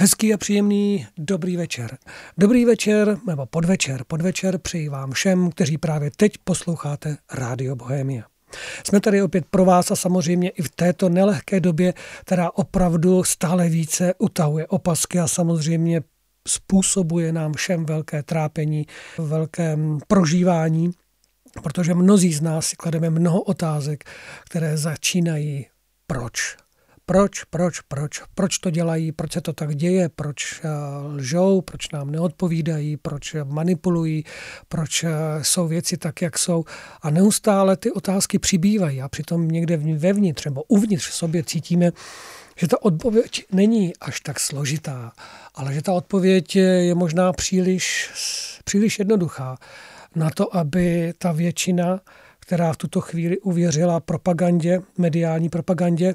Hezký a příjemný dobrý večer. Dobrý večer nebo podvečer. Podvečer přeji vám všem, kteří právě teď posloucháte Rádio Bohemia. Jsme tady opět pro vás a samozřejmě i v této nelehké době, která opravdu stále více utahuje opasky a samozřejmě způsobuje nám všem velké trápení, velké prožívání, protože mnozí z nás si klademe mnoho otázek, které začínají proč proč, proč, proč, proč to dělají, proč se to tak děje, proč eh, lžou, proč nám neodpovídají, proč manipulují, proč eh, jsou věci tak, jak jsou. A neustále ty otázky přibývají. A přitom někde vevnitř nebo uvnitř v sobě cítíme, že ta odpověď není až tak složitá, ale že ta odpověď je možná příliš, příliš jednoduchá na to, aby ta většina, která v tuto chvíli uvěřila propagandě, mediální propagandě,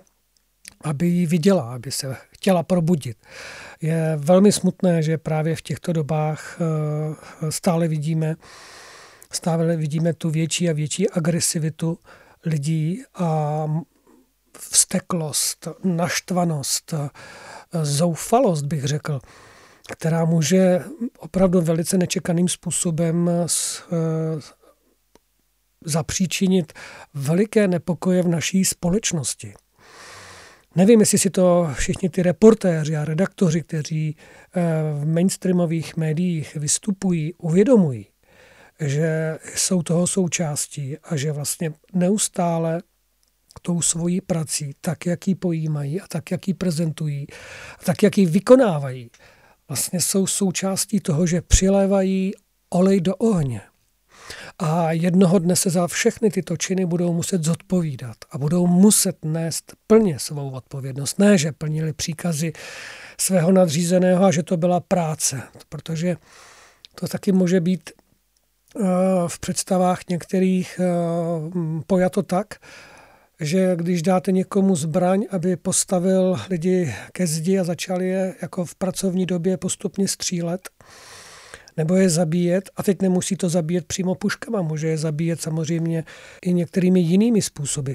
aby ji viděla, aby se chtěla probudit. Je velmi smutné, že právě v těchto dobách eh, stále vidíme, stále vidíme tu větší a větší agresivitu lidí a vsteklost, naštvanost, zoufalost, bych řekl, která může opravdu velice nečekaným způsobem eh, zapříčinit veliké nepokoje v naší společnosti. Nevím, jestli si to všichni ty reportéři a redaktoři, kteří eh, v mainstreamových médiích vystupují, uvědomují, že jsou toho součástí a že vlastně neustále tou svojí prací, tak, jak ji pojímají a tak, jak ji prezentují, a tak, jak ji vykonávají, vlastně jsou součástí toho, že přilévají olej do ohně a jednoho dne se za všechny tyto činy budou muset zodpovídat a budou muset nést plně svou odpovědnost. Ne, že plnili příkazy svého nadřízeného a že to byla práce, protože to taky může být eh, v představách některých eh, pojato tak, že když dáte někomu zbraň, aby postavil lidi ke zdi a začal je jako v pracovní době postupně střílet, nebo je zabíjet, a teď nemusí to zabíjet přímo puškama, může je zabíjet samozřejmě i některými jinými způsoby.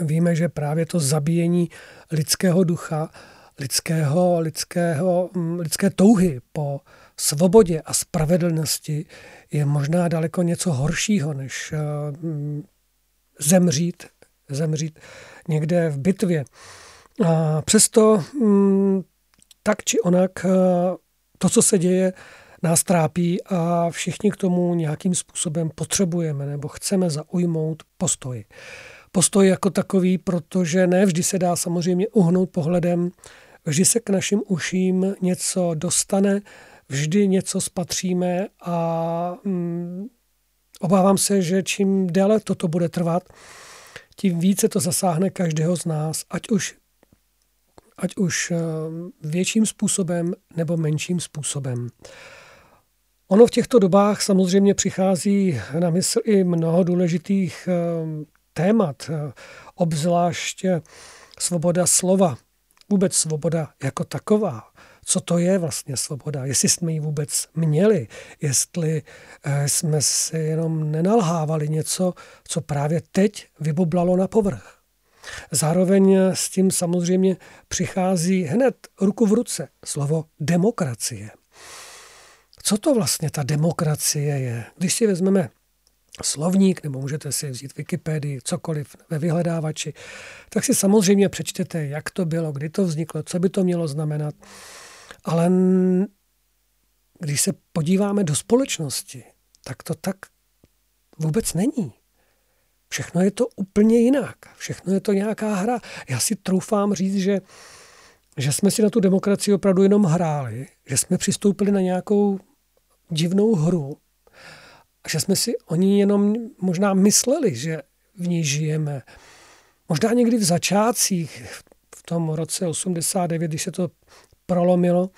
Víme, že právě to zabíjení lidského ducha, lidského, lidského, mm, lidské touhy po svobodě a spravedlnosti je možná daleko něco horšího, než eh, mm, zemřít, zemřít někde v bitvě. A přesto mm, tak či onak eh, to, co se děje, nás trápí a všichni k tomu nějakým způsobem potřebujeme nebo chceme zaujmout postoj. Postoj jako takový, protože ne vždy se dá samozřejmě uhnout pohledem, vždy se k našim uším něco dostane, vždy něco spatříme a mm, obávám se, že čím déle toto bude trvat, tím více to zasáhne každého z nás, ať už, ať už eh, větším způsobem nebo menším způsobem. Ono v těchto dobách samozřejmě přichází na mysl i mnoho důležitých eh, témat, eh, obzvlášť svoboda slova, vůbec svoboda jako taková. Co to je vlastně svoboda? Jestli jsme ji vůbec měli, jestli eh, jsme si jenom nenalhávali něco, co právě teď vyboblalo na povrch. Zároveň s tím samozřejmě přichází hned ruku v ruce slovo demokracie – co to vlastně ta demokracie je. Když si vezmeme slovník, nebo můžete si vzít Wikipedii, cokoliv ve vyhledávači, tak si samozřejmě přečtete, jak to bylo, kdy to vzniklo, co by to mělo znamenat. Ale když se podíváme do společnosti, tak to tak vůbec není. Všechno je to úplně jinak. Všechno je to nějaká hra. Já si troufám říct, že, že jsme si na tu demokracii opravdu jenom hráli, že jsme přistoupili na nějakou divnou hru, že jsme si oni jenom možná mysleli, že v ní žijeme. Možná někdy v začátcích, v tom roce 89, když se to prolomilo,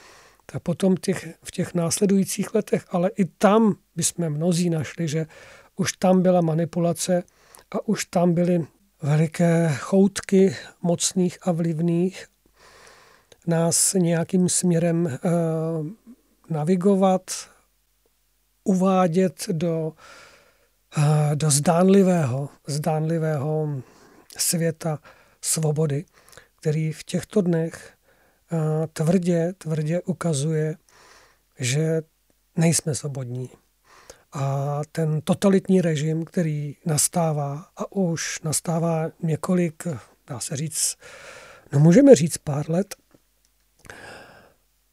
tak potom těch, v těch následujících letech, ale i tam bychom mnozí našli, že už tam byla manipulace a už tam byly veliké choutky mocných a vlivných nás nějakým směrem e, navigovat, uvádět do, eh, do zdánlivého, zdánlivého světa svobody, který v těchto dnech tvrdě, tvrdě ukazuje, že nejsme svobodní. A ten totalitní režim, který nastává a už nastává několik, dá se říct, no můžeme říct pár let,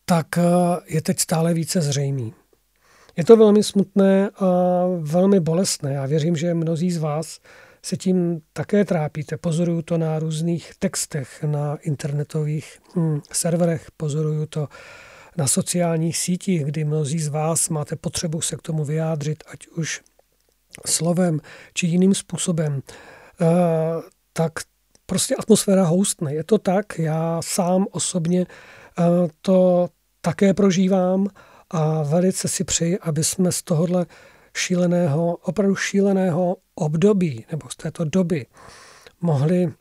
tak je teď stále více zřejmý. Je to velmi smutné a velmi bolestné. Já věřím, že mnozí z vás se tím také trápíte. Pozoruju to na různých textech, na internetových hm, serverech, pozoruju to na sociálních sítích, kdy mnozí z vás máte potřebu se k tomu vyjádřit, ať už slovem či jiným způsobem, uh, tak prostě atmosféra houstne. Je to tak, já sám osobně uh, to také prožívám a velice si přeji, aby jsme z tohohle šíleného, opravdu šíleného období nebo z této doby mohli,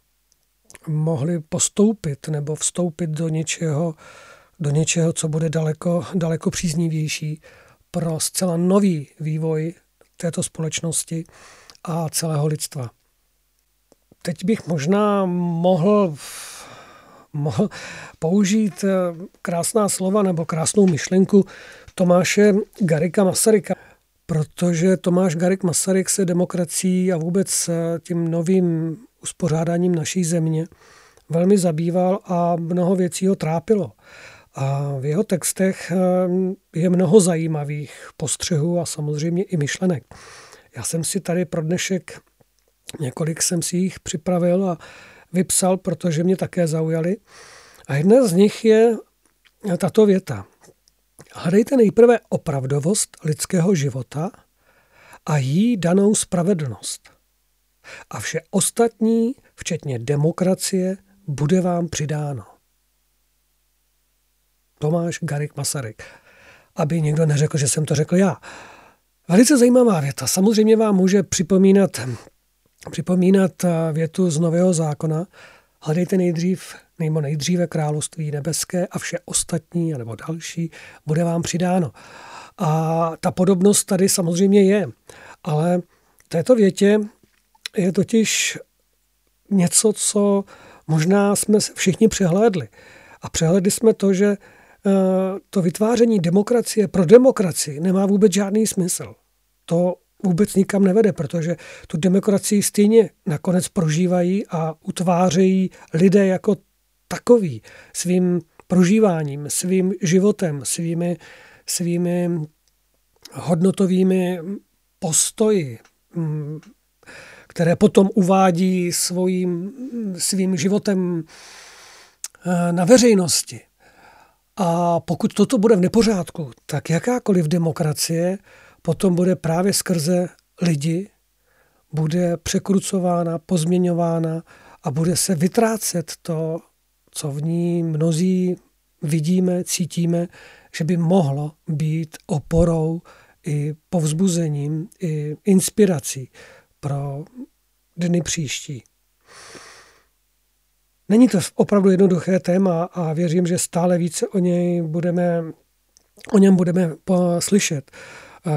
mohli postoupit nebo vstoupit do něčeho, do něčeho, co bude daleko, daleko příznivější pro zcela nový vývoj této společnosti a celého lidstva. Teď bych možná mohl, mohl použít krásná slova nebo krásnou myšlenku Tomáše Garika Masaryka, protože Tomáš Garik Masaryk se demokracií a vůbec tím novým uspořádáním naší země velmi zabýval a mnoho věcí ho trápilo. A v jeho textech eh, je mnoho zajímavých postřehů a samozřejmě i myšlenek. Já jsem si tady pro dnešek několik jsem si jich připravil a vypsal, protože mě také zaujali. A jedna z nich je tato věta. Hledejte nejprve opravdovost lidského života a jí danou spravedlnost. A vše ostatní, včetně demokracie, bude vám přidáno. Tomáš Garik Masaryk. Aby někdo neřekl, že jsem to řekl já. Velice zajímavá věta. Samozřejmě vám může připomínat, připomínat eh, větu z Nového zákona. Hledejte nejdřív, nebo nejdříve království nebeské a vše ostatní, nebo další, bude vám přidáno. A ta podobnost tady samozřejmě je. Ale této větě je totiž něco, co možná jsme všichni přehlédli. A přehledli jsme to, že Eh, to vytváření demokracie pro demokracii nemá vůbec žádný smysl. To vůbec nikam nevede, protože tu demokracii stejně nakonec prožívají a utvářejí lidé jako takový svým prožíváním, svým životem, svými, svými hodnotovými postoji, mm, které potom uvádí svým, svým životem eh, na veřejnosti. A pokud toto bude v nepořádku, tak jakákoliv demokracie potom bude právě skrze lidi, bude překrucována, pozměňována a bude se vytrácet to, co v ní mnozí vidíme, cítíme, že by mohlo být oporou i povzbuzením, i inspirací pro dny příští. Není to opravdu jednoduché téma a věřím, že stále více o, něj budeme, o něm budeme slyšet.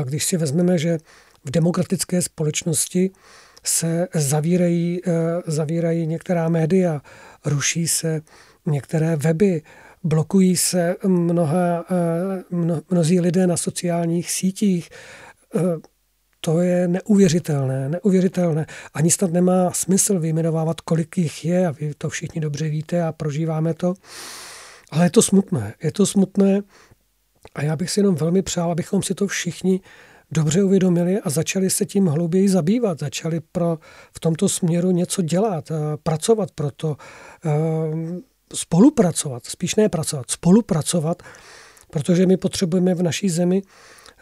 Když si vezmeme, že v demokratické společnosti se zavírají, e, zavírají některá média, ruší se některé weby, blokují se mnoha, e, mno, mnozí lidé na sociálních sítích, e, to je neuvěřitelné, neuvěřitelné. Ani snad nemá smysl vyjmenovávat, kolik jich je a vy to všichni dobře víte a prožíváme to. Ale je to smutné. Je to smutné a já bych si jenom velmi přál, abychom si to všichni dobře uvědomili a začali se tím hlouběji zabývat, začali pro, v tomto směru něco dělat, eh, pracovat pro to, eh, spolupracovat, spíš ne pracovat, spolupracovat, protože my potřebujeme v naší zemi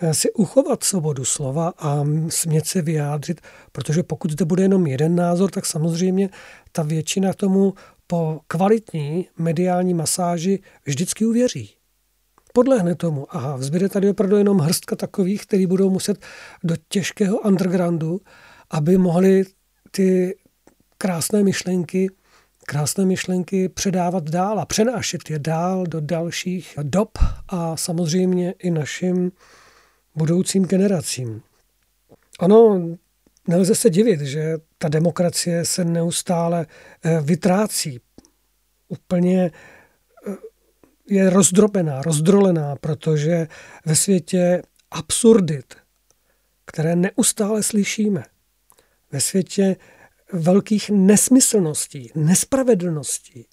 Eh, si uchovat svobodu slova a smět se vyjádřit, protože pokud zde bude jenom jeden názor, tak samozřejmě ta většina tomu po kvalitní mediální masáži vždycky uvěří. Podlehne tomu a vzbyde tady opravdu jenom hrstka takových, kteří budou muset do těžkého undergroundu, aby mohli ty krásné myšlenky krásné myšlenky předávat dál a přenášet je dál do dalších dob a samozřejmě i našim budoucím generacím. Ono nelze se divit, že ta demokracie se neustále eh, vytrácí. Úplně je rozdrobená, rozdrolená, protože ve světě absurdit, které neustále slyšíme, ve světě velkých nesmyslností, nespravedlností,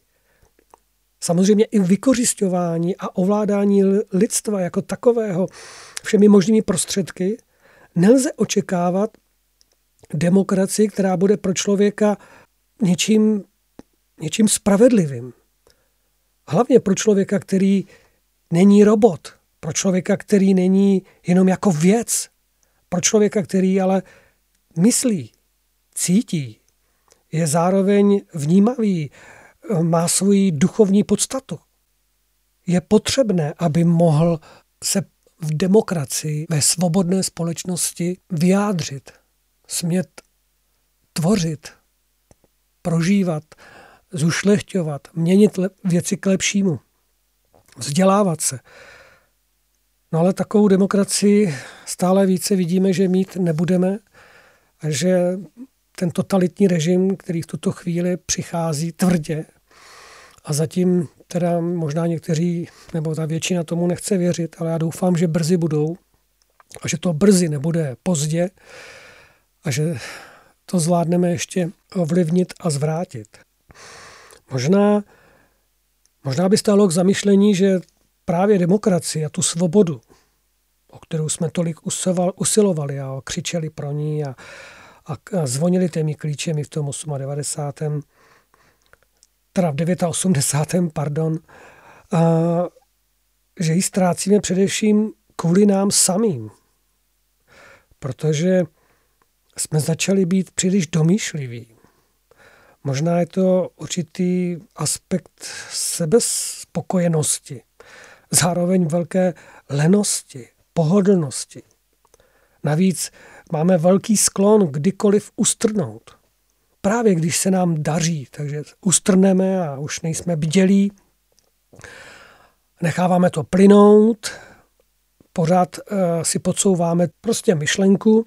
samozřejmě i vykořišťování a ovládání lidstva jako takového všemi možnými prostředky, nelze očekávat demokracii, která bude pro člověka něčím, něčím spravedlivým. Hlavně pro člověka, který není robot, pro člověka, který není jenom jako věc, pro člověka, který ale myslí, cítí, je zároveň vnímavý, má svoji duchovní podstatu. Je potřebné, aby mohl se v demokracii, ve svobodné společnosti vyjádřit, smět tvořit, prožívat, zušlechťovat, měnit věci k lepšímu, vzdělávat se. No ale takovou demokracii stále více vidíme, že mít nebudeme a že ten totalitní režim, který v tuto chvíli přichází tvrdě a zatím teda možná někteří, nebo ta většina tomu nechce věřit, ale já doufám, že brzy budou a že to brzy nebude pozdě a že to zvládneme ještě ovlivnit a zvrátit. Možná, možná by stálo k zamyšlení, že právě demokracii a tu svobodu, o kterou jsme tolik usilovali a křičeli pro ní a, a, a zvonili těmi klíčemi v tom 98 teda v 89. pardon, a, že ji ztrácíme především kvůli nám samým. Protože jsme začali být příliš domýšliví. Možná je to určitý aspekt sebespokojenosti, zároveň velké lenosti, pohodlnosti. Navíc máme velký sklon kdykoliv ustrnout právě když se nám daří, takže ustrneme a už nejsme bdělí, necháváme to plynout, pořád uh, si podsouváme prostě myšlenku,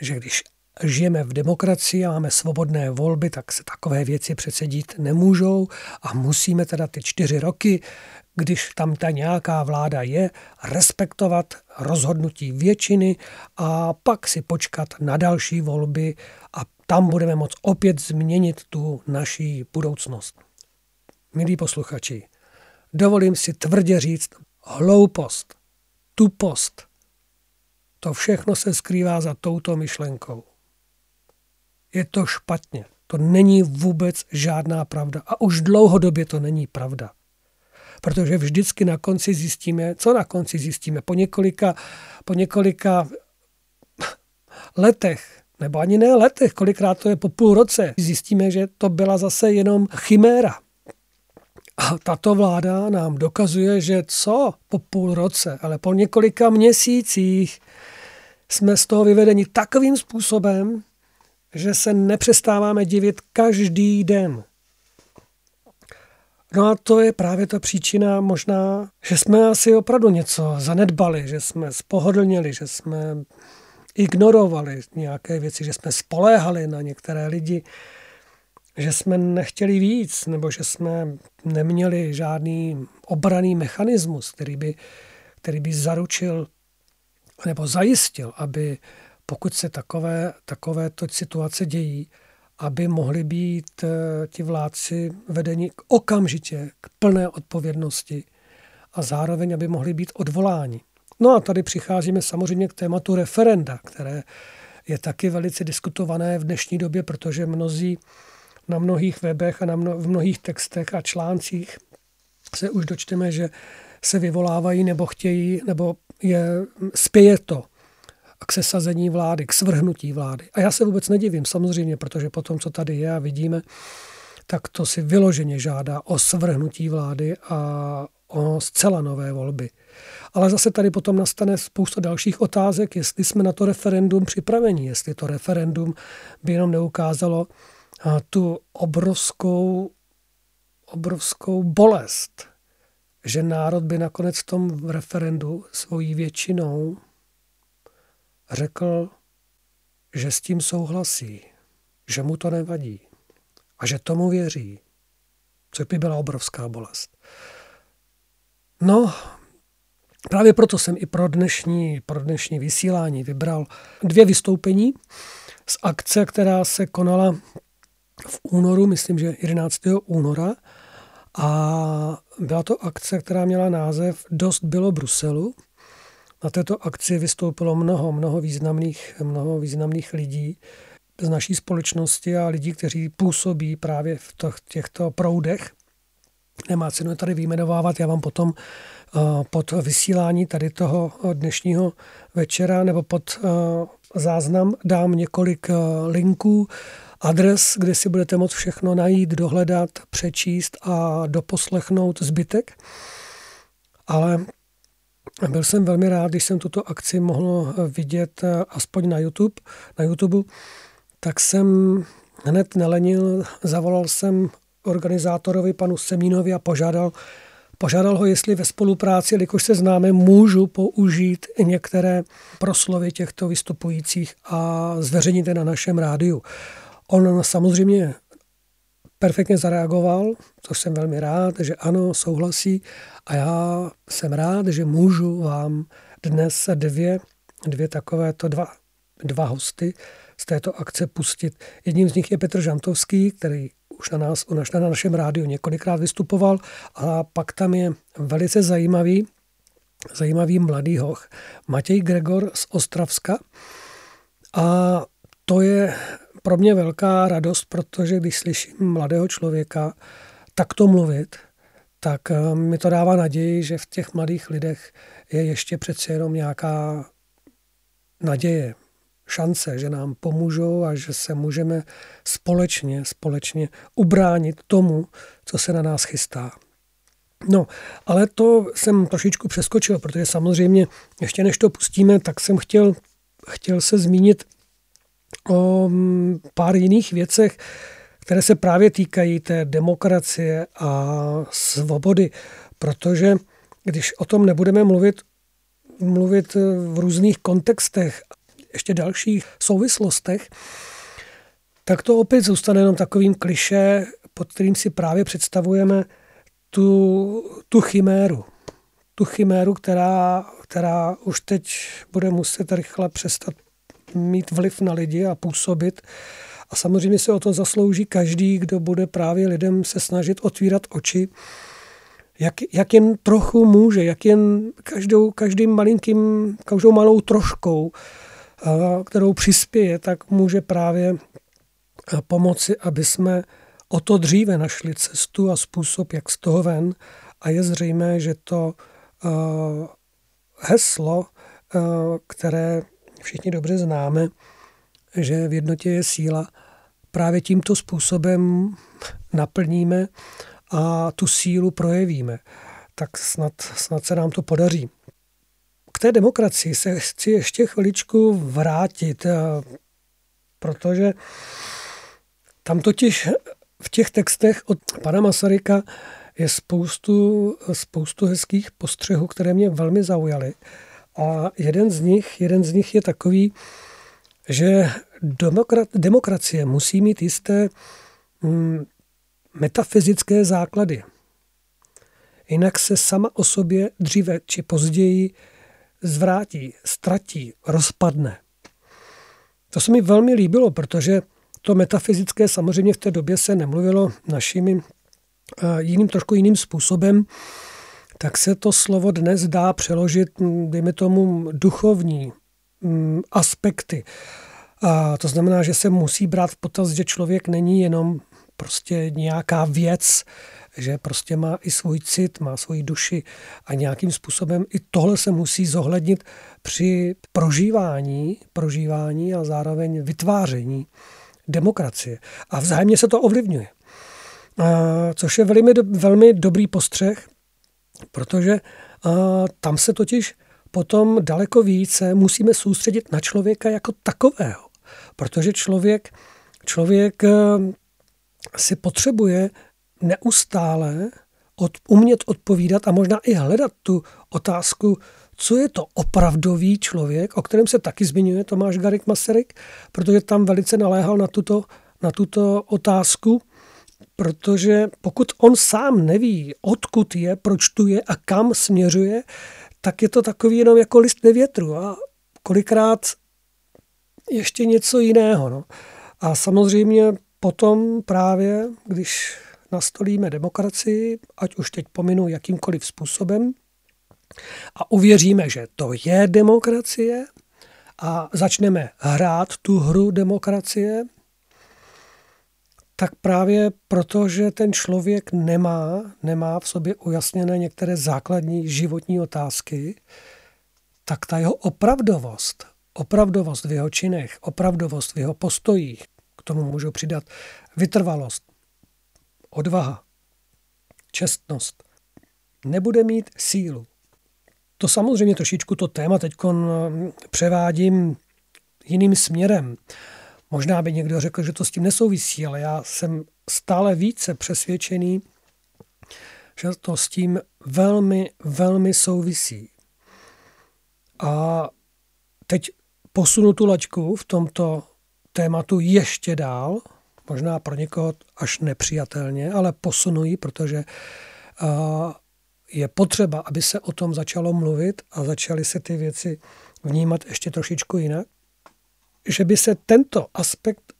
že když žijeme v demokracii a máme svobodné volby, tak se takové věci přece dít nemůžou a musíme teda ty čtyři roky, když tam ta nějaká vláda je, respektovat rozhodnutí většiny a pak si počkat na další volby a tam budeme moct opět změnit tu naší budoucnost. Milí posluchači, dovolím si tvrdě říct hloupost, tupost. To všechno se skrývá za touto myšlenkou. Je to špatně. To není vůbec žádná pravda. A už dlouhodobě to není pravda. Protože vždycky na konci zjistíme, co na konci zjistíme? Po několika, po několika letech nebo ani ne letech, kolikrát to je po půl roce, zjistíme, že to byla zase jenom chiméra. A tato vláda nám dokazuje, že co po půl roce, ale po několika měsících jsme z toho vyvedeni takovým způsobem, že se nepřestáváme divit každý den. No a to je právě ta příčina možná, že jsme asi opravdu něco zanedbali, že jsme spohodlněli, že jsme ignorovali nějaké věci, že jsme spoléhali na některé lidi, že jsme nechtěli víc, nebo že jsme neměli žádný obraný mechanismus, který by, který by zaručil nebo zajistil, aby pokud se takové, takovéto situace dějí, aby mohli být eh, ti vládci vedeni k okamžitě k plné odpovědnosti a zároveň, aby mohli být odvoláni. No a tady přicházíme samozřejmě k tématu referenda, které je taky velice diskutované v dnešní době, protože mnozí na mnohých webech a na mno, v mnohých textech a článcích se už dočteme, že se vyvolávají nebo chtějí, nebo je, spěje to k sesazení vlády, k svrhnutí vlády. A já se vůbec nedivím, samozřejmě, protože po tom, co tady je a vidíme, tak to si vyloženě žádá o svrhnutí vlády a o zcela nové volby. Ale zase tady potom nastane spousta dalších otázek, jestli jsme na to referendum připraveni, jestli to referendum by jenom neukázalo tu obrovskou, obrovskou bolest, že národ by nakonec v tom referendu svojí většinou řekl, že s tím souhlasí, že mu to nevadí a že tomu věří, což by byla obrovská bolest. No, právě proto jsem i pro dnešní, pro dnešní vysílání vybral dvě vystoupení z akce, která se konala v únoru, myslím, že 11. února. A byla to akce, která měla název Dost bylo Bruselu. Na této akci vystoupilo mnoho, mnoho významných, mnoho významných lidí z naší společnosti a lidí, kteří působí právě v těchto proudech. Nemá cenu je tady vyjmenovávat, já vám potom eh, pod vysílání tady toho dnešního večera nebo pod eh, záznam dám několik eh, linků, adres, kde si budete moct všechno najít, dohledat, přečíst a doposlechnout zbytek. Ale byl jsem velmi rád, když jsem tuto akci mohl vidět aspoň na YouTube, na YouTube tak jsem hned nelenil, zavolal jsem organizátorovi panu Semínovi a požádal, požádal ho, jestli ve spolupráci, jelikož se známe, můžu použít některé proslovy těchto vystupujících a zveřejnit je na našem rádiu. On samozřejmě perfektně zareagoval, což jsem velmi rád, že ano, souhlasí a já jsem rád, že můžu vám dnes dvě, dvě takovéto dva, dva hosty z této akce pustit. Jedním z nich je Petr Žantovský, který už na, nás, na našem rádiu několikrát vystupoval a pak tam je velice zajímavý, zajímavý mladý hoch, Matěj Gregor z Ostravska a to je pro mě velká radost, protože když slyším mladého člověka takto mluvit, tak eh, mi to dává naději, že v těch mladých lidech je ještě přece jenom nějaká naděje, šance, že nám pomůžou a že se můžeme společně, společně ubránit tomu, co se na nás chystá. No, ale to jsem trošičku přeskočil, protože samozřejmě ještě než to pustíme, tak jsem chtěl, chtěl se zmínit o mm, pár jiných věcech, které se právě týkají té demokracie a svobody, protože když o tom nebudeme mluvit, mluvit v různých kontextech ještě dalších souvislostech, tak to opět zůstane jenom takovým kliše, pod kterým si právě představujeme tu, tu chiméru. Tu chiméru, která, která už teď bude muset rychle přestat mít vliv na lidi a působit. A samozřejmě se o to zaslouží každý, kdo bude právě lidem se snažit otvírat oči, jak, jak jen trochu může, jak jen každou, každým malinkým, každou malou troškou kterou přispěje, tak může právě pomoci, aby jsme o to dříve našli cestu a způsob, jak z toho ven. A je zřejmé, že to heslo, které všichni dobře známe, že v jednotě je síla, právě tímto způsobem naplníme a tu sílu projevíme. Tak snad, snad se nám to podaří k té demokracii se chci ještě chviličku vrátit, eh, protože tam totiž v těch textech od pana Masaryka je spoustu, spoustu hezkých postřehů, které mě velmi zaujaly. A jeden z nich, jeden z nich je takový, že demokrat, demokracie musí mít jisté mm, metafyzické základy. Jinak se sama o sobě dříve či později zvrátí, ztratí, rozpadne. To se mi velmi líbilo, protože to metafyzické samozřejmě v té době se nemluvilo našimi eh, jiným, trošku jiným způsobem, tak se to slovo dnes dá přeložit, hm, dejme tomu, duchovní aspekty. A to znamená, že se musí brát v potaz, že člověk není jenom prostě nějaká věc, že prostě má i svůj cit, má svoji duši a nějakým způsobem i tohle se musí zohlednit při prožívání, prožívání a zároveň vytváření demokracie. A vzájemně se to ovlivňuje. Což je velmi, velmi dobrý postřeh, protože tam se totiž potom daleko více musíme soustředit na člověka jako takového. Protože člověk, člověk si potřebuje neustále od, umět odpovídat a možná i hledat tu otázku, co je to opravdový člověk, o kterém se taky zmiňuje Tomáš Garik Masaryk, protože tam velice naléhal na tuto, na tuto otázku, Protože pokud on sám neví, odkud je, proč tu je a kam směřuje, tak je to takový jenom jako list ve větru a kolikrát ještě něco jiného. No. A samozřejmě potom právě, když nastolíme demokracii, ať už teď pominu jakýmkoliv způsobem, a uvěříme, že to je demokracie a začneme hrát tu hru demokracie, tak právě proto, že ten člověk nemá, nemá v sobě ujasněné některé základní životní otázky, tak ta jeho opravdovost, opravdovost v jeho činech, opravdovost v jeho postojích, k tomu můžu přidat vytrvalost, odvaha, čestnost, nebude mít sílu. To samozřejmě trošičku to téma teď převádím jiným směrem. Možná by někdo řekl, že to s tím nesouvisí, ale já jsem stále více přesvědčený, že to s tím velmi, velmi souvisí. A teď posunu tu laťku v tomto tématu ještě dál, možná pro někoho až nepřijatelně, ale posunu ji, protože je potřeba, aby se o tom začalo mluvit a začaly se ty věci vnímat ještě trošičku jinak že by se tento aspekt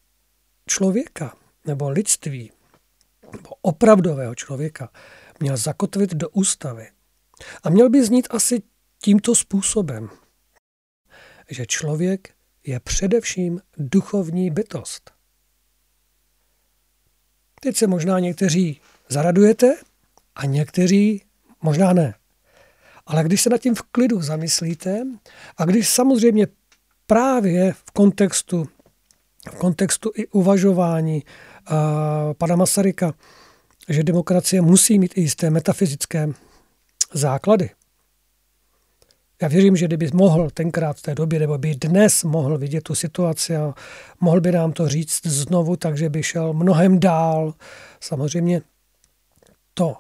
člověka nebo lidství, nebo opravdového člověka, měl zakotvit do ústavy. A měl by znít asi tímto způsobem, že člověk je především duchovní bytost. Teď se možná někteří zaradujete a někteří možná ne. Ale když se nad tím v klidu zamyslíte a když samozřejmě právě v kontextu, v kontextu i uvažování uh, pana Masaryka, že demokracie musí mít i jisté metafyzické základy. Já věřím, že kdyby mohl tenkrát v té době, nebo by dnes mohl vidět tu situaci a mohl by nám to říct znovu, takže by šel mnohem dál. Samozřejmě to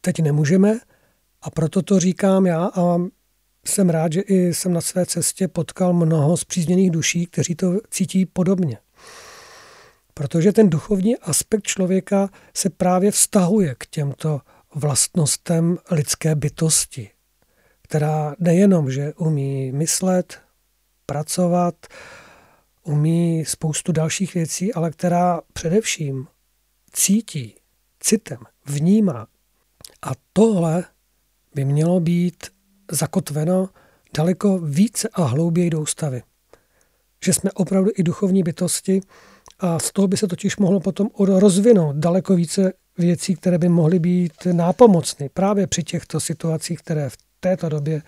teď nemůžeme a proto to říkám já a jsem rád, že i jsem na své cestě potkal mnoho zpřízněných duší, kteří to cítí podobně. Protože ten duchovní aspekt člověka se právě vztahuje k těmto vlastnostem lidské bytosti, která nejenom, že umí myslet, pracovat, umí spoustu dalších věcí, ale která především cítí, citem, vnímá. A tohle by mělo být zakotveno daleko více a hlouběji do ústavy. Že jsme opravdu i duchovní bytosti a z toho by se totiž mohlo potom rozvinout daleko více věcí, které by mohly být nápomocny právě při těchto situacích, které v této době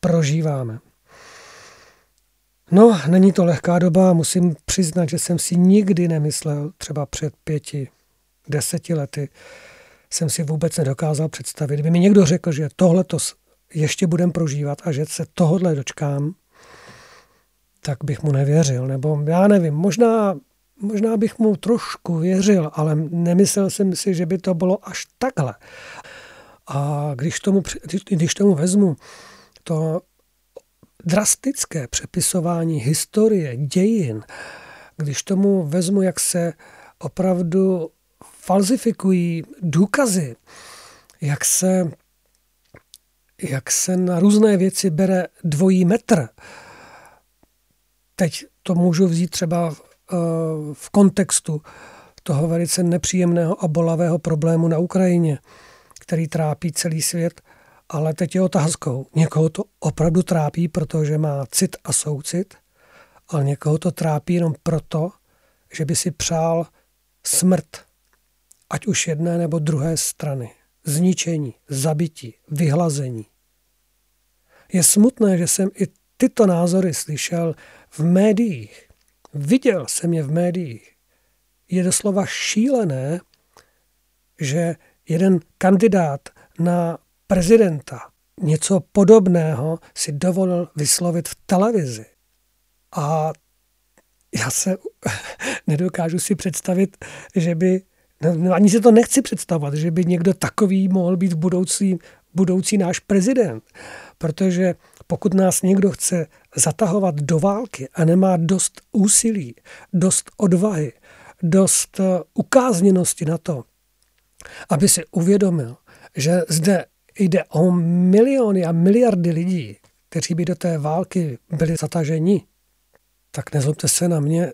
prožíváme. No, není to lehká doba, musím přiznat, že jsem si nikdy nemyslel, třeba před pěti, deseti lety, jsem si vůbec nedokázal představit. Kdyby mi někdo řekl, že tohle ještě budem prožívat a že se tohodle dočkám, tak bych mu nevěřil. Nebo já nevím, možná, možná bych mu trošku věřil, ale nemyslel jsem si, že by to bylo až takhle. A když tomu, když tomu vezmu to drastické přepisování historie, dějin, když tomu vezmu, jak se opravdu falzifikují důkazy, jak se jak se na různé věci bere dvojí metr. Teď to můžu vzít třeba eh, v kontextu toho velice nepříjemného a bolavého problému na Ukrajině, který trápí celý svět, ale teď je otázkou. Někoho to opravdu trápí, protože má cit a soucit, ale někoho to trápí jenom proto, že by si přál smrt, ať už jedné nebo druhé strany zničení, zabití, vyhlazení. Je smutné, že jsem i tyto názory slyšel v médiích. Viděl jsem je v médiích. Je doslova šílené, že jeden kandidát na prezidenta něco podobného si dovolil vyslovit v televizi. A já se nedokážu si představit, že by No, ani si to nechci představovat, že by někdo takový mohl být budoucí, budoucí náš prezident. Protože pokud nás někdo chce zatahovat do války a nemá dost úsilí, dost odvahy, dost eh, ukázněnosti na to, aby si uvědomil, že zde jde o miliony a miliardy lidí, kteří by do té války byli zataženi, tak nezlobte se na mě,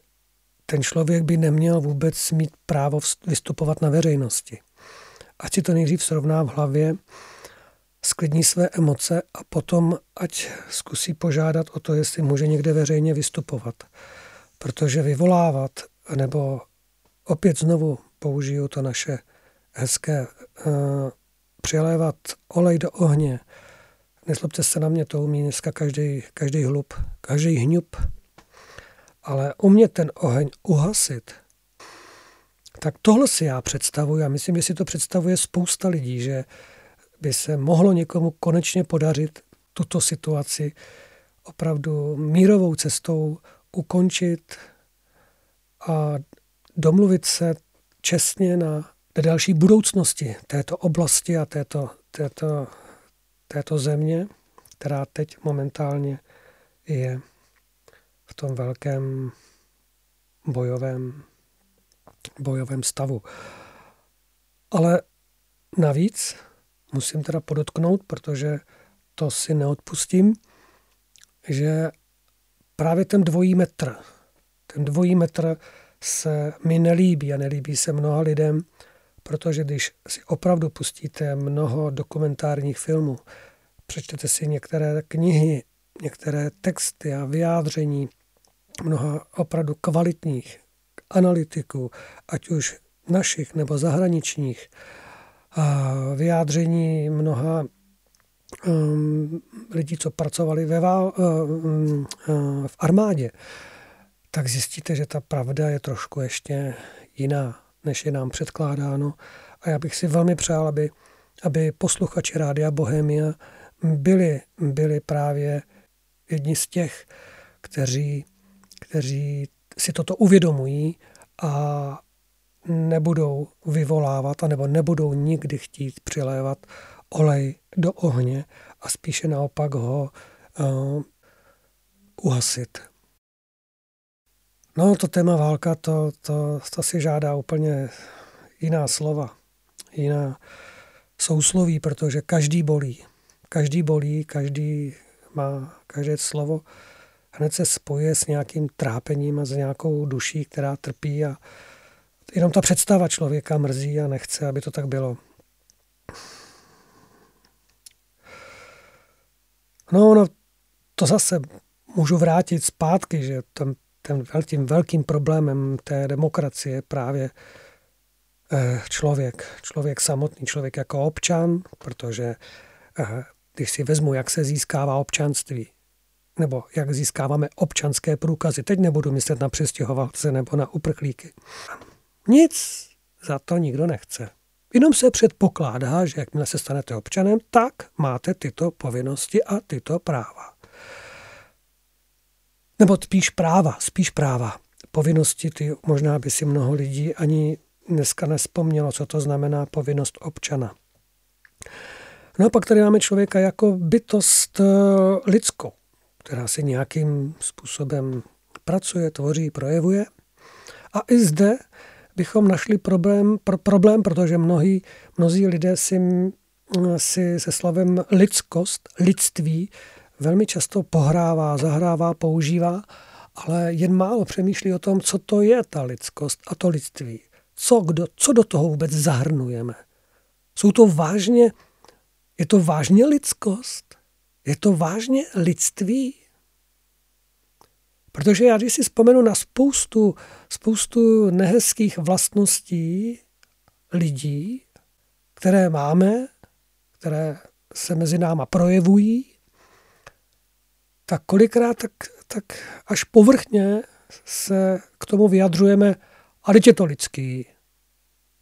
ten člověk by neměl vůbec mít právo vystupovat na veřejnosti. Ať si to nejdřív srovná v hlavě, sklidní své emoce a potom ať zkusí požádat o to, jestli může někde veřejně vystupovat. Protože vyvolávat, nebo opět znovu použiju to naše hezké, uh, přilévat olej do ohně. Nezlobte se na mě, to umí dneska každý, každý hlub, každý hňup. Ale umět ten oheň uhasit, tak tohle si já představuji a myslím, že si to představuje spousta lidí, že by se mohlo někomu konečně podařit tuto situaci opravdu mírovou cestou ukončit a domluvit se čestně na další budoucnosti této oblasti a této, této, této země, která teď momentálně je v tom velkém bojovém, bojovém stavu. Ale navíc musím teda podotknout, protože to si neodpustím, že právě ten dvojí metr, ten dvojí metr se mi nelíbí a nelíbí se mnoha lidem, protože když si opravdu pustíte mnoho dokumentárních filmů, přečtete si některé knihy, některé texty a vyjádření mnoha opravdu kvalitních analytiků, ať už našich nebo zahraničních, vyjádření mnoha um, lidí, co pracovali ve vál, um, uh, v armádě, tak zjistíte, že ta pravda je trošku ještě jiná, než je nám předkládáno. A já bych si velmi přál, aby, aby posluchači Rádia Bohemia byli, byli právě jedni z těch, kteří, kteří si toto uvědomují a nebudou vyvolávat, anebo nebudou nikdy chtít přilévat olej do ohně a spíše naopak ho uh, uhasit. No, to téma válka, to, to, to si žádá úplně jiná slova, jiná sousloví, protože každý bolí. Každý bolí, každý má, každé slovo hned se spoje s nějakým trápením a s nějakou duší, která trpí a jenom ta představa člověka mrzí a nechce, aby to tak bylo. No, no, to zase můžu vrátit zpátky, že ten, ten velkým, velkým problémem té demokracie je právě eh, člověk, člověk samotný, člověk jako občan, protože eh, když si vezmu, jak se získává občanství, nebo jak získáváme občanské průkazy, teď nebudu myslet na přestěhovalce nebo na uprchlíky. Nic za to nikdo nechce. Jenom se předpokládá, že jakmile se stanete občanem, tak máte tyto povinnosti a tyto práva. Nebo spíš práva, spíš práva. Povinnosti, ty možná by si mnoho lidí ani dneska nespomnělo, co to znamená povinnost občana. No a pak tady máme člověka jako bytost eh, lidskou, která si nějakým způsobem pracuje, tvoří, projevuje. A i zde bychom našli problém, pro, problém protože mnohí, mnozí lidé si, si se slovem lidskost, lidství velmi často pohrává, zahrává, používá, ale jen málo přemýšlí o tom, co to je ta lidskost a to lidství. Co, kdo, co do toho vůbec zahrnujeme? Jsou to vážně, je to vážně lidskost? Je to vážně lidství? Protože já když si vzpomenu na spoustu, spoustu nehezkých vlastností lidí, které máme, které se mezi náma projevují, tak kolikrát tak, tak až povrchně se k tomu vyjadřujeme, a teď je to lidský.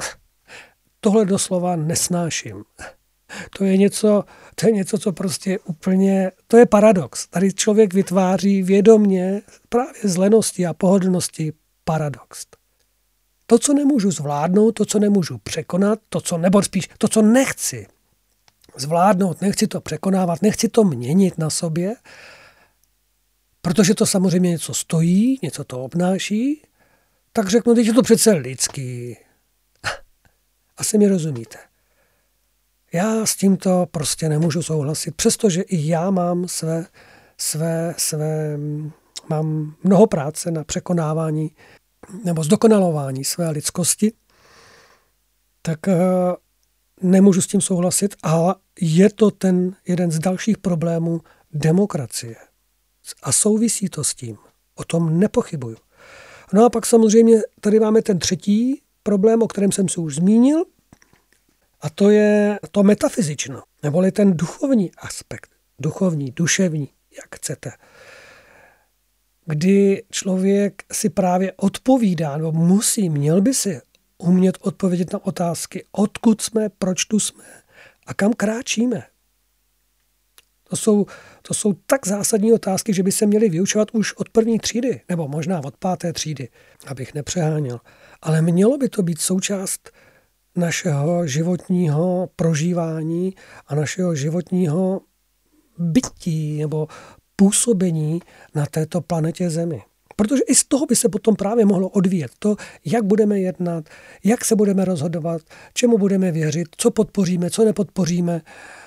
Tohle doslova nesnáším. To je něco, to je něco, co prostě úplně, to je paradox. Tady člověk vytváří vědomně právě z lenosti a pohodlnosti paradox. To, co nemůžu zvládnout, to, co nemůžu překonat, to, co, nebo spíš to, co nechci zvládnout, nechci to překonávat, nechci to měnit na sobě, protože to samozřejmě něco stojí, něco to obnáší, tak řeknu, teď je to přece lidský. Asi mi rozumíte. Já s tímto prostě nemůžu souhlasit, přestože i já mám své, své, své, mám mnoho práce na překonávání nebo zdokonalování své lidskosti, tak eh, nemůžu s tím souhlasit, ale je to ten jeden z dalších problémů demokracie. A souvisí to s tím. O tom nepochybuju. No a pak samozřejmě tady máme ten třetí problém, o kterém jsem se už zmínil, a to je to metafyzično, neboli ten duchovní aspekt, duchovní, duševní, jak chcete. Kdy člověk si právě odpovídá, nebo musí, měl by si umět odpovědět na otázky, odkud jsme, proč tu jsme a kam kráčíme. To jsou, to jsou tak zásadní otázky, že by se měly vyučovat už od první třídy, nebo možná od páté třídy, abych nepřeháněl. Ale mělo by to být součást našeho životního prožívání a našeho životního bytí nebo působení na této planetě Zemi. Protože i z toho by se potom právě mohlo odvíjet to, jak budeme jednat, jak se budeme rozhodovat, čemu budeme věřit, co podpoříme, co nepodpoříme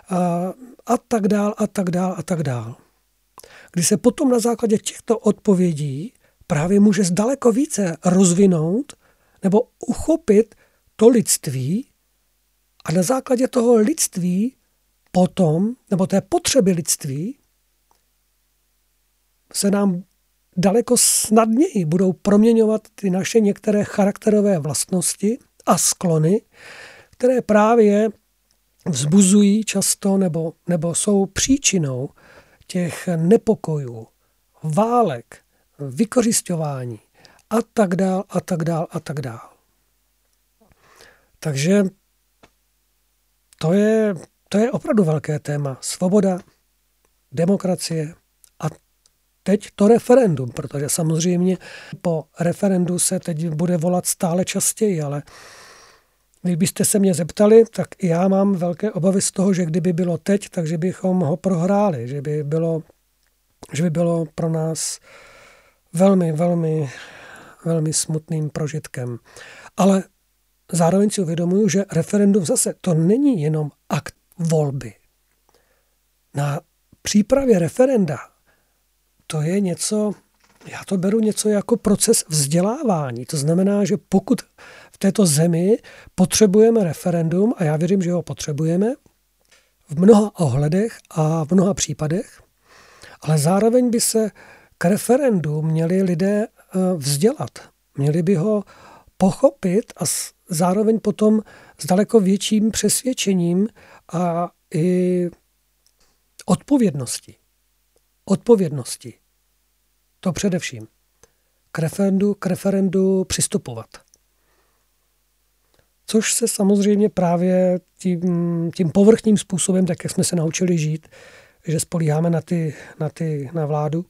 a, a tak dál, a tak dál, a tak dál. Kdy se potom na základě těchto odpovědí právě může zdaleko více rozvinout nebo uchopit to lidství a na základě toho lidství potom, nebo té potřeby lidství, se nám daleko snadněji budou proměňovat ty naše některé charakterové vlastnosti a sklony, které právě vzbuzují často nebo, nebo jsou příčinou těch nepokojů, válek, vykořišťování a tak dál, a tak dál, a tak dál. Takže to je, to je opravdu velké téma. Svoboda, demokracie a teď to referendum, protože samozřejmě po referendu se teď bude volat stále častěji, ale kdybyste se mě zeptali, tak já mám velké obavy z toho, že kdyby bylo teď, takže bychom ho prohráli, že by bylo, že by bylo pro nás velmi, velmi, velmi smutným prožitkem. Ale zároveň si uvědomuju, že referendum zase to není jenom akt volby. Na přípravě referenda to je něco, já to beru něco jako proces vzdělávání. To znamená, že pokud v této zemi potřebujeme referendum, a já věřím, že ho potřebujeme, v mnoha ohledech a v mnoha případech, ale zároveň by se k referendu měli lidé eh, vzdělat. Měli by ho pochopit a zároveň potom s daleko větším přesvědčením a i odpovědnosti. Odpovědnosti. To především. K referendu, k referendu přistupovat. Což se samozřejmě právě tím, tím povrchním způsobem, tak jak jsme se naučili žít, že spolíháme na, ty, na, ty, na vládu,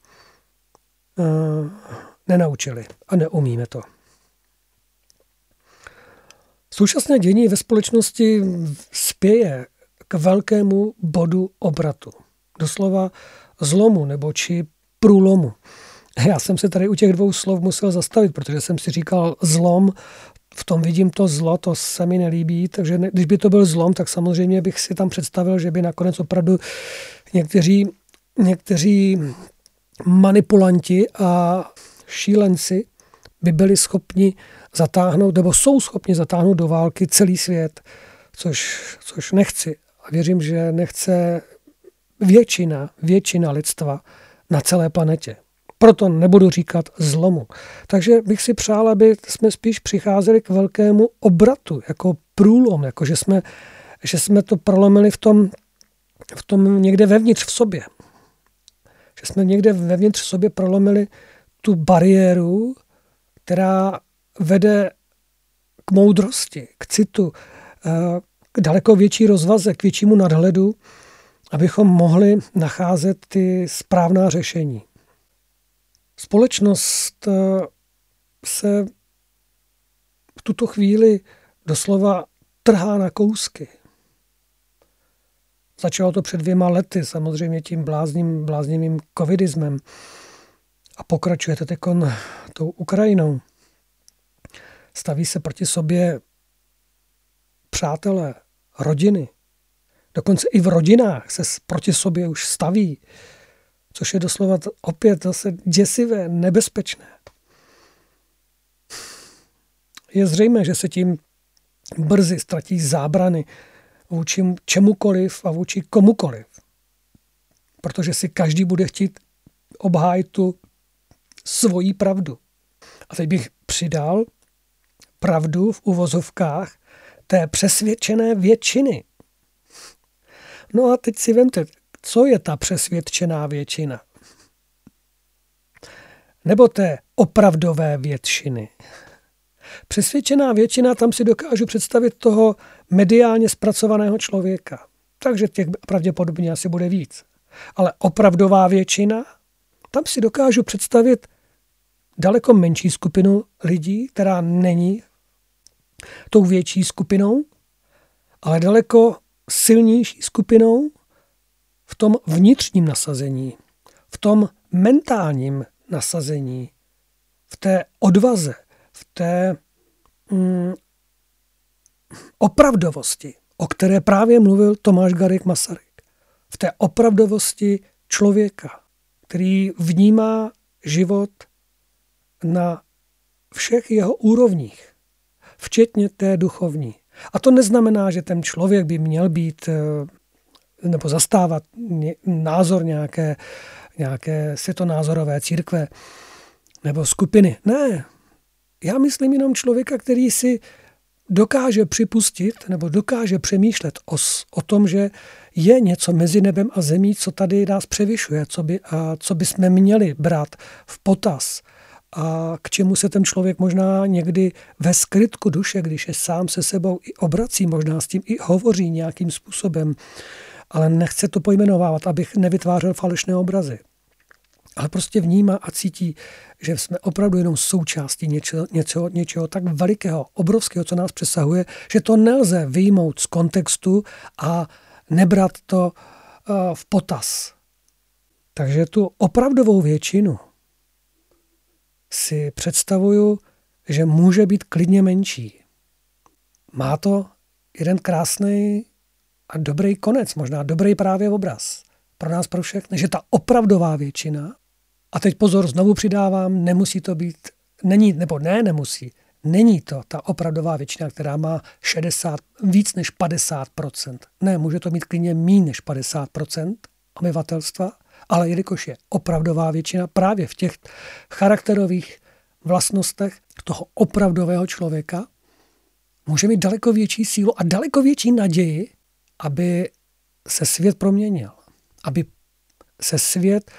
uh, nenaučili a neumíme to. Současné dění ve společnosti spěje k velkému bodu obratu. Doslova zlomu nebo či průlomu. Já jsem se tady u těch dvou slov musel zastavit, protože jsem si říkal zlom, v tom vidím to zlo, to se mi nelíbí, takže ne, když by to byl zlom, tak samozřejmě bych si tam představil, že by nakonec opravdu někteří, někteří manipulanti a šílenci by byli schopni zatáhnout, nebo jsou schopni zatáhnout do války celý svět, což, což nechci. A věřím, že nechce většina, většina lidstva na celé planetě. Proto nebudu říkat zlomu. Takže bych si přál, aby jsme spíš přicházeli k velkému obratu, jako průlom, jako že jsme, že jsme to prolomili v tom, v tom někde vevnitř v sobě. Že jsme někde vevnitř v sobě prolomili tu bariéru, která vede k moudrosti, k citu, eh, k daleko větší rozvaze, k většímu nadhledu, abychom mohli nacházet ty správná řešení. Společnost eh, se v tuto chvíli doslova trhá na kousky. Začalo to před dvěma lety, samozřejmě tím blázním, bláznivým covidismem. A pokračuje to teď tou Ukrajinou staví se proti sobě přátelé, rodiny. Dokonce i v rodinách se proti sobě už staví, což je doslova opět zase děsivé, nebezpečné. Je zřejmé, že se tím brzy ztratí zábrany vůči čemukoliv a vůči komukoliv. Protože si každý bude chtít obhájit tu svoji pravdu. A teď bych přidal pravdu v uvozovkách té přesvědčené většiny. No a teď si vemte, co je ta přesvědčená většina? Nebo té opravdové většiny? Přesvědčená většina, tam si dokážu představit toho mediálně zpracovaného člověka. Takže těch pravděpodobně asi bude víc. Ale opravdová většina, tam si dokážu představit daleko menší skupinu lidí, která není tou větší skupinou, ale daleko silnější skupinou v tom vnitřním nasazení, v tom mentálním nasazení, v té odvaze, v té mm, opravdovosti, o které právě mluvil Tomáš Garik Masaryk. V té opravdovosti člověka, který vnímá život na všech jeho úrovních, včetně té duchovní. A to neznamená, že ten člověk by měl být eh, nebo zastávat názor nějaké, nějaké světonázorové církve nebo skupiny. Ne. Já myslím jenom člověka, který si dokáže připustit nebo dokáže přemýšlet o, o tom, že je něco mezi nebem a zemí, co tady nás převyšuje, co by, a co bychom měli brát v potaz a k čemu se ten člověk možná někdy ve skrytku duše, když je sám se sebou i obrací, možná s tím i hovoří nějakým způsobem, ale nechce to pojmenovávat, abych nevytvářel falešné obrazy. Ale prostě vnímá a cítí, že jsme opravdu jenom součástí něčeho, něčeho, něčeho tak velikého, obrovského, co nás přesahuje, že to nelze vyjmout z kontextu a nebrat to uh, v potaz. Takže tu opravdovou většinu si představuju, že může být klidně menší. Má to jeden krásný a dobrý konec, možná dobrý právě obraz pro nás, pro všechny, že ta opravdová většina, a teď pozor, znovu přidávám, nemusí to být, není, nebo ne, nemusí, není to ta opravdová většina, která má 60, víc než 50%. Ne, může to mít klidně méně než 50% obyvatelstva, ale jelikož je opravdová většina právě v těch charakterových vlastnostech toho opravdového člověka, může mít daleko větší sílu a daleko větší naději, aby se svět proměnil, aby se svět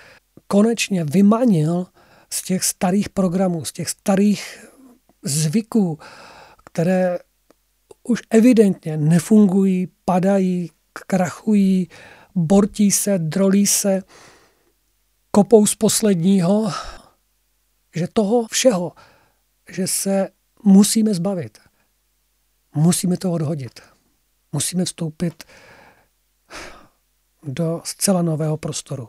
konečně vymanil z těch starých programů, z těch starých zvyků, které už evidentně nefungují, padají, krachují, bortí se, drolí se, kopou z posledního, že toho všeho, že se musíme zbavit. Musíme to odhodit. Musíme vstoupit do zcela nového prostoru.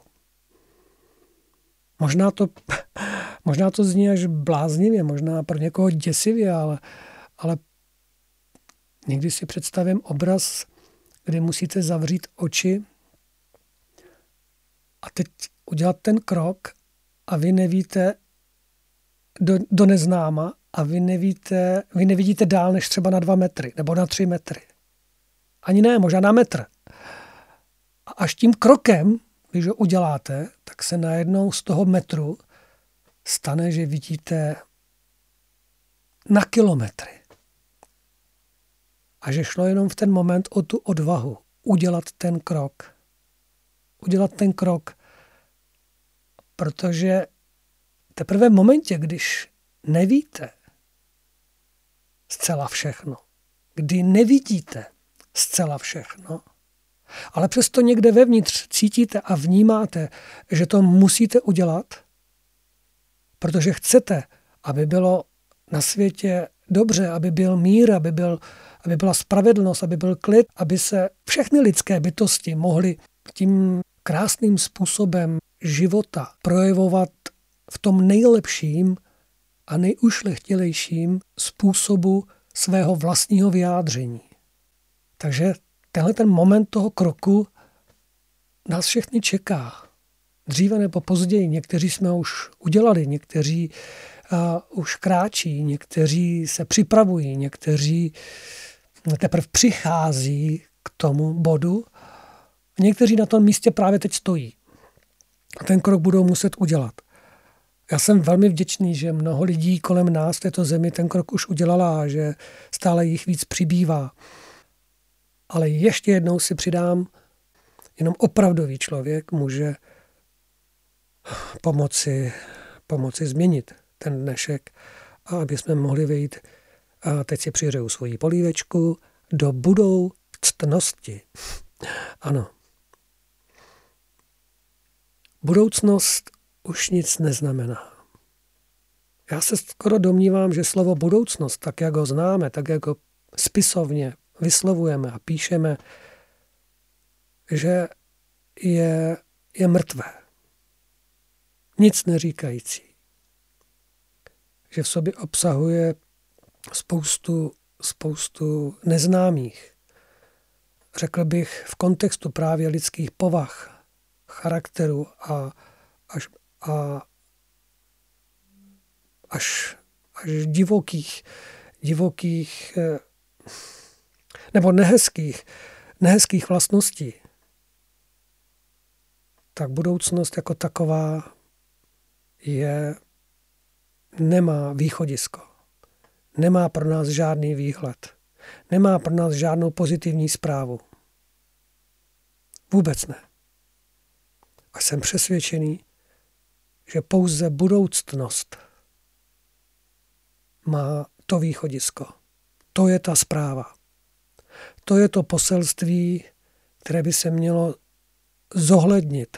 Možná to, možná to zní až bláznivě, možná pro někoho děsivě, ale, ale někdy si představím obraz, kdy musíte zavřít oči a teď udělat ten krok a vy nevíte do, do neznáma a vy nevíte, vy nevidíte dál než třeba na dva metry nebo na tři metry. Ani ne, možná na metr. A až tím krokem, když ho uděláte, tak se najednou z toho metru stane, že vidíte na kilometry. A že šlo jenom v ten moment o tu odvahu udělat ten krok. Udělat ten krok Protože teprve v momentě, když nevíte zcela všechno, kdy nevidíte zcela všechno, ale přesto někde vevnitř cítíte a vnímáte, že to musíte udělat, protože chcete, aby bylo na světě dobře, aby byl mír, aby, byl, aby byla spravedlnost, aby byl klid, aby se všechny lidské bytosti mohly tím krásným způsobem života projevovat v tom nejlepším a nejušlechtilejším způsobu svého vlastního vyjádření. Takže tenhle ten moment toho kroku nás všechny čeká. Dříve nebo později. Někteří jsme už udělali, někteří uh, už kráčí, někteří se připravují, někteří teprve přichází k tomu bodu. Někteří na tom místě právě teď stojí. A ten krok budou muset udělat. Já jsem velmi vděčný, že mnoho lidí kolem nás v této zemi ten krok už udělala a že stále jich víc přibývá. Ale ještě jednou si přidám, jenom opravdový člověk může pomoci, pomoci změnit ten dnešek a aby jsme mohli vejít a teď si přiřeju svoji polívečku do budoucnosti. Ano. Budoucnost už nic neznamená. Já se skoro domnívám, že slovo budoucnost, tak jak ho známe, tak jak ho spisovně vyslovujeme a píšeme, že je, je mrtvé. Nic neříkající. Že v sobě obsahuje spoustu, spoustu neznámých. Řekl bych v kontextu právě lidských povah, charakteru a, až, a až, až divokých, divokých eh, nebo nehezkých, nehezkých vlastností, tak budoucnost jako taková je, nemá východisko. Nemá pro nás žádný výhled. Nemá pro nás žádnou pozitivní zprávu. Vůbec ne. A jsem přesvědčený, že pouze budoucnost má to východisko. To je ta zpráva. To je to poselství, které by se mělo zohlednit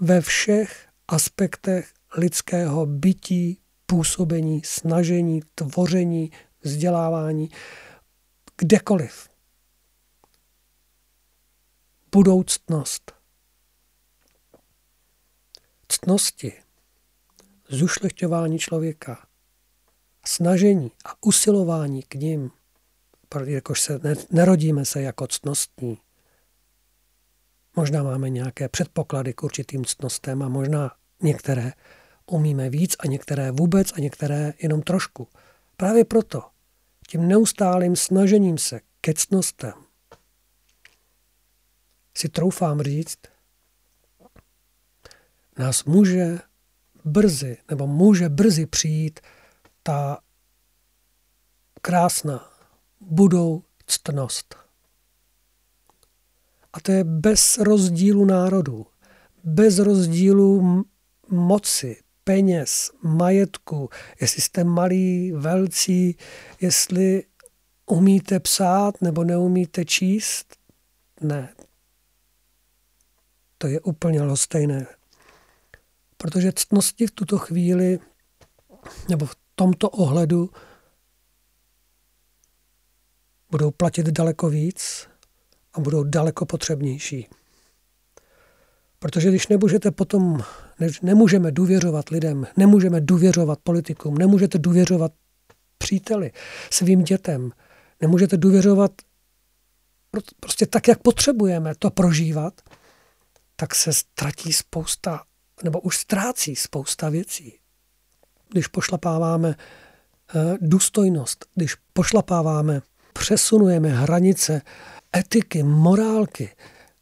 ve všech aspektech lidského bytí, působení, snažení, tvoření, vzdělávání, kdekoliv. Budoucnost. Ctnosti, zušlechťování člověka, snažení a usilování k ním, jakož se nerodíme se jako ctnostní. Možná máme nějaké předpoklady k určitým ctnostem a možná některé umíme víc a některé vůbec a některé jenom trošku. Právě proto, tím neustálým snažením se ke ctnostem, si troufám říct, nás může brzy, nebo může brzy přijít ta krásná budoucnost. A to je bez rozdílu národů, bez rozdílu moci, peněz, majetku, jestli jste malí, velcí, jestli umíte psát nebo neumíte číst. Ne. To je úplně lhostejné. Protože ctnosti v tuto chvíli, nebo v tomto ohledu, budou platit daleko víc a budou daleko potřebnější. Protože když nemůžete potom, ne, nemůžeme důvěřovat lidem, nemůžeme důvěřovat politikům, nemůžete důvěřovat příteli, svým dětem, nemůžete důvěřovat prostě tak, jak potřebujeme to prožívat, tak se ztratí spousta, nebo už ztrácí spousta věcí. Když pošlapáváme eh, důstojnost, když pošlapáváme, přesunujeme hranice etiky, morálky,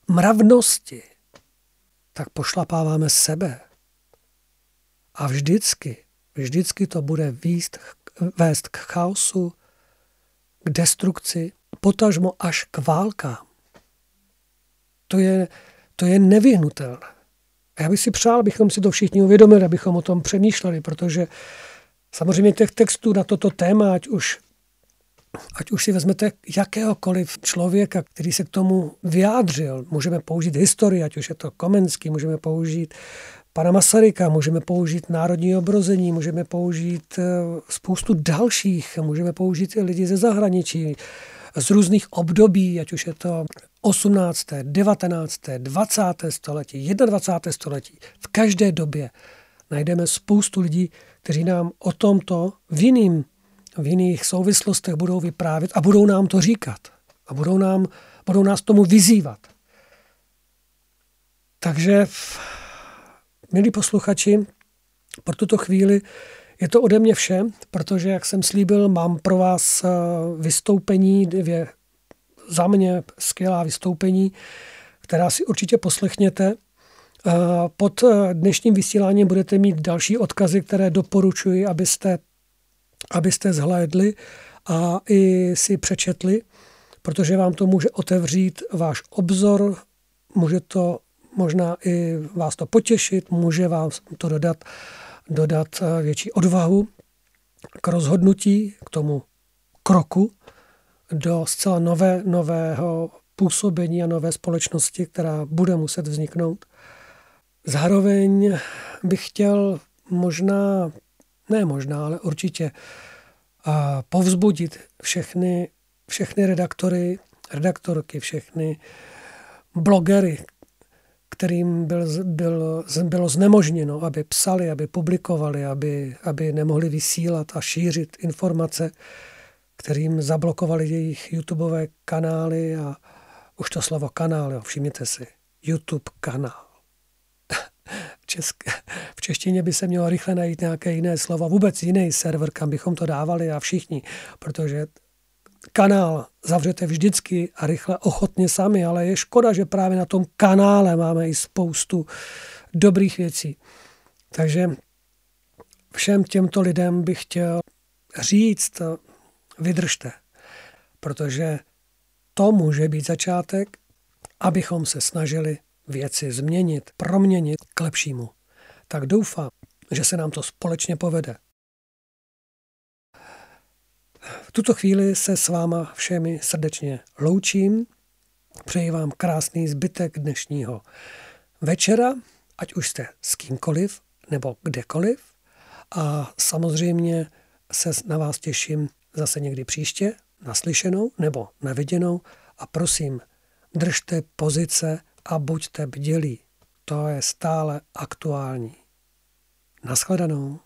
mravnosti, tak pošlapáváme sebe. A vždycky, vždycky to bude výst, vést k chaosu, k destrukci, potažmo až k válkám. To je, to je nevyhnutelné. A já bych si přál, abychom si to všichni uvědomili, abychom o tom přemýšleli, protože samozřejmě těch textů na toto téma, ať už ať už si vezmete jakéhokoliv člověka, který se k tomu vyjádřil, můžeme použít historii, ať už je to Komenský, můžeme použít pana Masaryka, můžeme použít národní obrození, můžeme použít eh, spoustu dalších, můžeme použít i lidi ze zahraničí, z různých období, ať už je to 18., 19., 20. století, 21. století. V každé době najdeme spoustu lidí, kteří nám o tomto v jiným v jiných souvislostech budou vyprávět a budou nám to říkat. a budou, nám, budou nás tomu vyzývat. Takže, milí posluchači, pro tuto chvíli je to ode mě vše, protože, jak jsem slíbil, mám pro vás eh, vystoupení, dvě za mě skvělá vystoupení, která si určitě poslechněte. Eh, pod eh, dnešním vysíláním budete mít další odkazy, které doporučuji, abyste, abyste zhlédli a i si přečetli, protože vám to může otevřít váš obzor, může to možná i vás to potěšit, může vám to dodat, dodat eh, větší odvahu k rozhodnutí, k tomu kroku do zcela nové, nového působení a nové společnosti, která bude muset vzniknout. Zároveň bych chtěl možná, ne možná, ale určitě a povzbudit všechny, všechny redaktory, redaktorky, všechny blogery, kterým byl, byl, bylo znemožněno, aby psali, aby publikovali, aby, aby nemohli vysílat a šířit informace, kterým zablokovali jejich YouTubeové kanály a už to slovo kanál, všimněte si, YouTube kanál. Česk, v češtině by se mělo rychle najít nějaké jiné slovo, vůbec jiný server, kam bychom to dávali a všichni, protože kanál zavřete vždycky a rychle ochotně sami, ale je škoda, že právě na tom kanále máme i spoustu dobrých věcí. Takže všem těmto lidem bych chtěl říct, vydržte, protože to může být začátek, abychom se snažili věci změnit, proměnit k lepšímu. Tak doufám, že se nám to společně povede. V tuto chvíli se s váma všemi srdečně loučím. Přeji vám krásný zbytek dnešního večera, ať už jste s kýmkoliv nebo kdekoliv. A samozřejmě se na vás těším zase někdy příště, naslyšenou nebo naviděnou. A prosím, držte pozice a buďte bdělí. To je stále aktuální. Naschledanou.